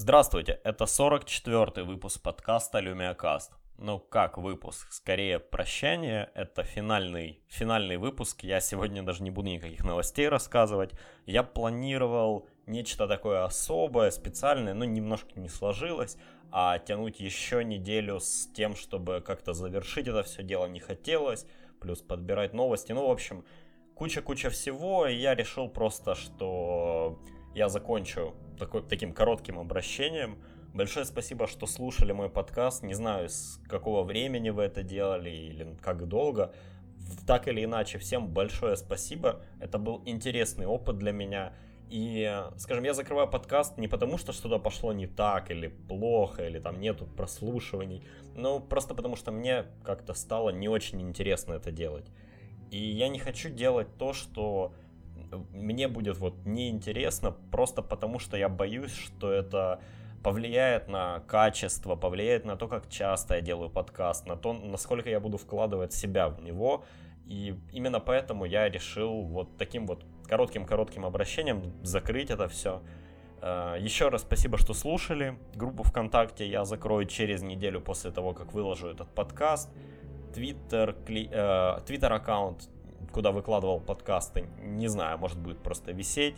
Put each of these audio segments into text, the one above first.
Здравствуйте, это 44-й выпуск подкаста LumiaCast. Ну, как выпуск? Скорее, прощание. Это финальный, финальный выпуск. Я сегодня даже не буду никаких новостей рассказывать. Я планировал нечто такое особое, специальное, но немножко не сложилось. А тянуть еще неделю с тем, чтобы как-то завершить это все дело не хотелось. Плюс подбирать новости. Ну, в общем, куча-куча всего. И я решил просто, что я закончу такой, таким коротким обращением. Большое спасибо, что слушали мой подкаст. Не знаю, с какого времени вы это делали или как долго. Так или иначе, всем большое спасибо. Это был интересный опыт для меня. И, скажем, я закрываю подкаст не потому, что что-то пошло не так, или плохо, или там нету прослушиваний, но просто потому, что мне как-то стало не очень интересно это делать. И я не хочу делать то, что мне будет вот неинтересно, просто потому что я боюсь, что это повлияет на качество, повлияет на то, как часто я делаю подкаст, на то, насколько я буду вкладывать себя в него. И именно поэтому я решил вот таким вот коротким-коротким обращением закрыть это все. Э, Еще раз спасибо, что слушали. Группу ВКонтакте я закрою через неделю после того, как выложу этот подкаст. Твиттер, э, Твиттер аккаунт куда выкладывал подкасты, не знаю, может будет просто висеть.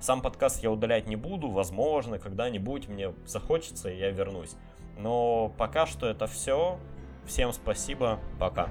Сам подкаст я удалять не буду, возможно, когда-нибудь мне захочется, и я вернусь. Но пока что это все. Всем спасибо, пока.